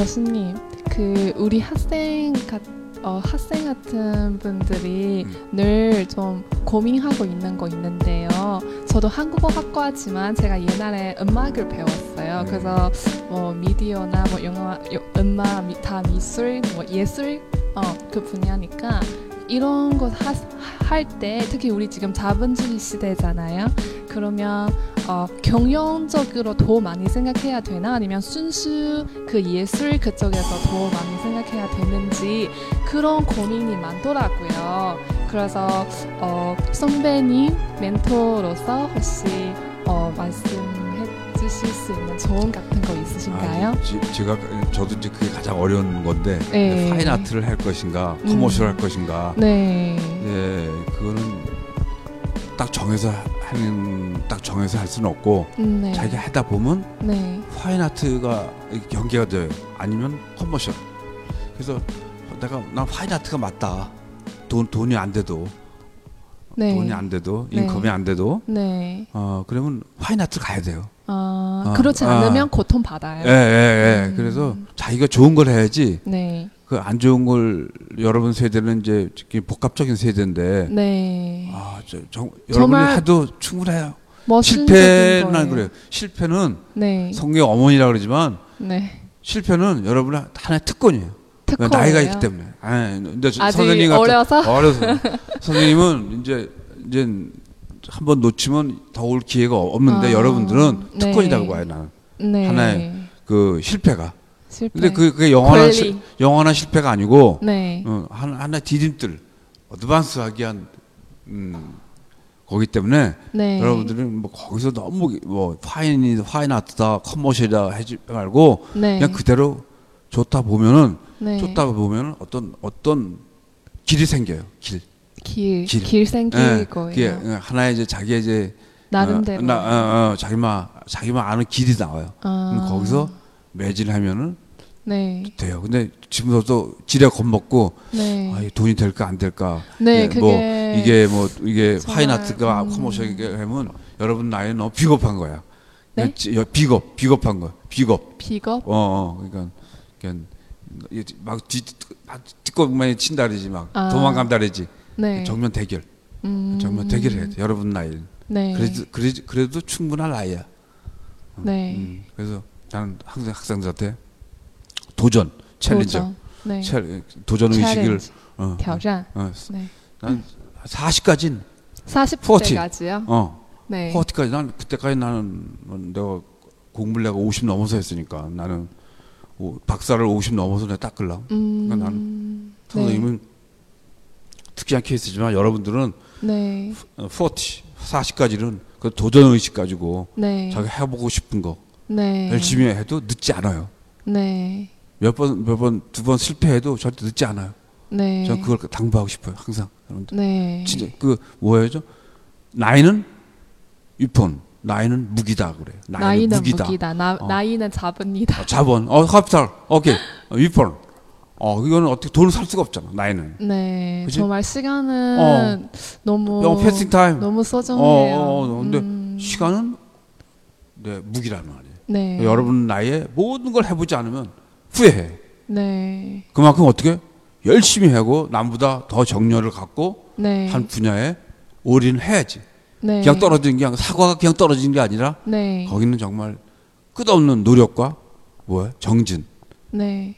교수님, 그 우리 학생 같 어, 학생 같은 분들이 음. 늘좀 고민하고 있는 거 있는데요. 저도 한국어 학과지만 제가 옛날에 음악을 배웠어요. 음. 그래서 뭐 미디어나 뭐 영화, 요- 음악, 미- 다 미술, 뭐 예술 어, 그 분야니까 이런 거할때 특히 우리 지금 자본주의 시대잖아요. 그러면 어, 경영적으로 더 많이 생각해야 되나 아니면 순수 그 예술 그쪽에서 더 많이 생각해야 되는지 그런 고민이 많더라고요. 그래서 어, 선배님 멘토로서 혹시 어, 말씀해 주실 수 있는 조언 같은 거 있으신가요? 아, 지- 제가 저도 이제 그게 가장 어려운 건데 네. 파인 아트를 할 것인가, 음. 커머셜 할 것인가. 네. 예, 그거는 딱 정해서 하는 딱 정해서 할 수는 없고 음, 네. 자기가 하다 보면 네. fine art가 경계가 돼요. 아니면 commercial. 그래서 내가 난 fine art가 맞다. 돈 돈이 안 돼도 네. 돈이 안 돼도 네. income이 안 돼도 네. 어 그러면 아트 가야 돼요. 아, 아, 그렇지 아. 않으면 고통 받아요. 예, 예, 예. 음. 그래서 자기가 좋은 걸 해야지 네. 그 안 좋은 걸 여러분 세대는 이제 복합적인 세대인데 네. 아, 저, 정, 여러분이 해도 충분해요. 실패는. 그래요. 실패는 네. 성경 어머니라 그러지만 네. 실패는 여러분의 하나의 특권이에요. 특허예요. 나이가 있기 때문에. 아, 근데 저- 선생님 같은 어려서? 어려서 선생님은 이제 이제 한번 놓치면 더 올 기회가 없는데 아, 여러분들은 네. 특권이라고 봐요 나는. 네. 하나의 그 실패가. 실패. 근데 그 그게 영원한. 실, 영원한 실패가 아니고 네. 어, 하나 하나 디딤들 어드밴스하기 위한 음, 거기 때문에 네. 여러분들은 뭐 거기서 너무 뭐 파인이 파인 아트다 커머셜이다 하지 말고 네. 그냥 그대로 좋다 보면은 네. 좋다 보면은 어떤 어떤 길이 생겨요 길. 길, 길. 길, 생길 예, 거예요. 그게 하나의 이제 자기의 이제 나름대로. 어, 나, 어, 어, 자기만 자기만 아는 길이 나와요. 아. 거기서 매진하면은 네. 돼요. 근데 지금도 지레 겁먹고 네. 아, 이 돈이 될까 안 될까. 네, 예, 뭐 이게 뭐 이게 정말, 파인 아트가 음. 커머셜이게 하면 여러분 나이는 너무 비겁한 거야. 네? 지- 여- 비겁, 비겁한 거. 비겁. 비겁. 어, 어 그러니까 그냥 이게 막 뒤, 뒷골만 친다 그러지 막 아. 도망간다 그러지. 네. 정면 대결. 음. 정면 대결해야 돼. 여러분 나이는. 네. 그래도 그래도, 그래도 충분한 나이야. 네. 음, 그래서 나는 항상 학생들한테 도전, 챌린저, 도전. 네. 챌- 도전 의식을. 어, 挑战. 어, 네. 난 40까지는 40대까지요? 어, 네. 40까지 난 그때까지 나는 뭐 내가 공부를 내가 50 넘어서 했으니까 나는 오, 박사를 50 넘어서 내가 닦을라. 음. 그러니까 나는 선생님은 특이한 케이스지만 여러분들은 네. 40, 40까지는 그 도전 의식 가지고 네. 자기 해보고 싶은 거 네. 열심히 해도 늦지 않아요. 네. 몇 번, 몇 번, 두 번 실패해도 절대 늦지 않아요. 네. 저는 그걸 당부하고 싶어요. 항상. 여러분들. 네. 진짜, 그, 뭐예요? 나이는 위폰, 나이는 무기다. 그래요. 나이는, 나이는 무기다. 무기다. 나, 어. 나이는 자본이다. 어, 자본, 어, 카피탈, 오케이. 어, weapon. 어, 이거는 어떻게 돈을 살 수가 없잖아, 나이는. 네. 그치? 정말 시간은 너무 어, passing time. 너무 어, 소중해요. 어, 어, 근데 음. 시간은, 네, 무기라는 말이에요. 네. 여러분 나이에 모든 걸 해보지 않으면 후회해. 네. 그만큼 어떻게? 열심히 하고 남보다 더 정열을 갖고 네. 한 분야에 올인을 해야지. 네. 그냥 떨어지는 게 아니라 사과가 그냥 떨어지는 게 아니라 네. 거기는 정말 끝없는 노력과 뭐야 정진 네.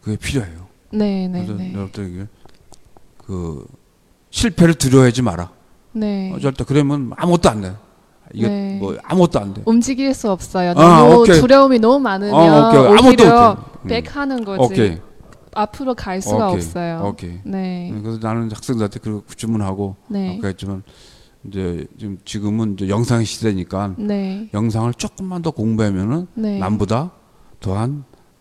그게 필요해요. 네, 네, 그래서 네. 여러분들 그 실패를 두려워하지 마라. 네. 어, 절대 그러면 아무것도 안 돼. 이게 네. 뭐 아무것도 안 돼. 움직일 수 없어요. 아, 너무 오케이. 두려움이 너무 많으면 어, 오케이. 아무것도 오히려 못해. 음. 백하는 거지. 오케이. 앞으로 갈 수가 오케이. 없어요. 오케이. 네. 음, 그래서 나는 학생들한테 그 주문하고 네. 아까 했지만 이제 지금 지금은 이제 영상 시대니까 네. 영상을 조금만 더 공부하면은 네. 남보다 더한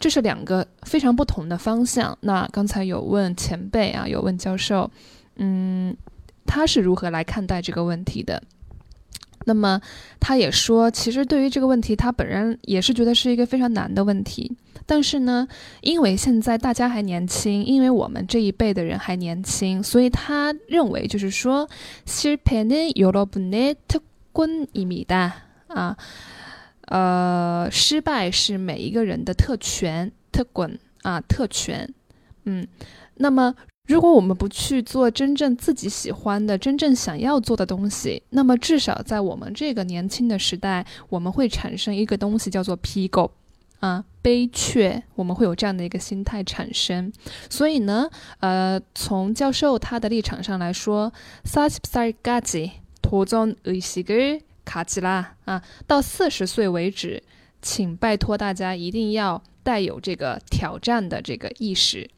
这是两个非常不同的方向。那刚才有问前辈啊，有问教授，嗯，他是如何来看待这个问题的？那么他也说，其实对于这个问题，他本人也是觉得是一个非常难的问题。但是呢，因为现在大家还年轻，因为我们这一辈的人还年轻，所以他认为就是说，실패는여러분의특권입니다啊。 呃，失败是每一个人的特权，特滚啊，特权。嗯，那么如果我们不去做真正自己喜欢的、真正想要做的东西，那么至少在我们这个年轻的时代，我们会产生一个东西叫做批购啊，悲却，我们会有这样的一个心态产生。所以呢，呃，从教授他的立场上来说，사십살까지도전의식을 卡吉拉啊，到四十岁为止，请拜托大家一定要带有这个挑战的这个意识，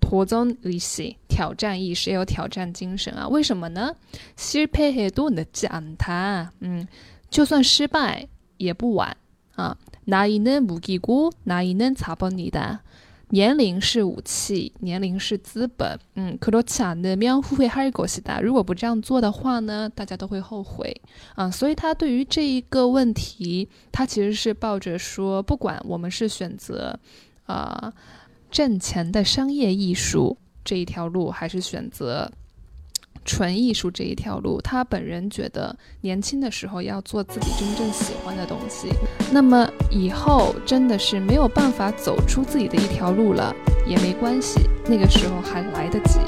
托宗意识，挑战意识，要有挑战精神啊！为什么呢？失败해도늦지않 다， 嗯，就算失败也不晚啊。나이는무기고나이는자본이 다。 年龄是武器，年龄是资本。嗯，그렇지않으면후회할것이 다。 如果不这样做的话呢，大家都会后悔啊。所以他对于这一个问题，他其实是抱着说，不管我们是选择啊挣钱的商业艺术这一条路，还是选择。纯艺术这一条路，他本人觉得年轻的时候要做自己真正喜欢的东西。那么 以后真的是没有办法走出自己的一条路了，也没关系，那个时候还来得及。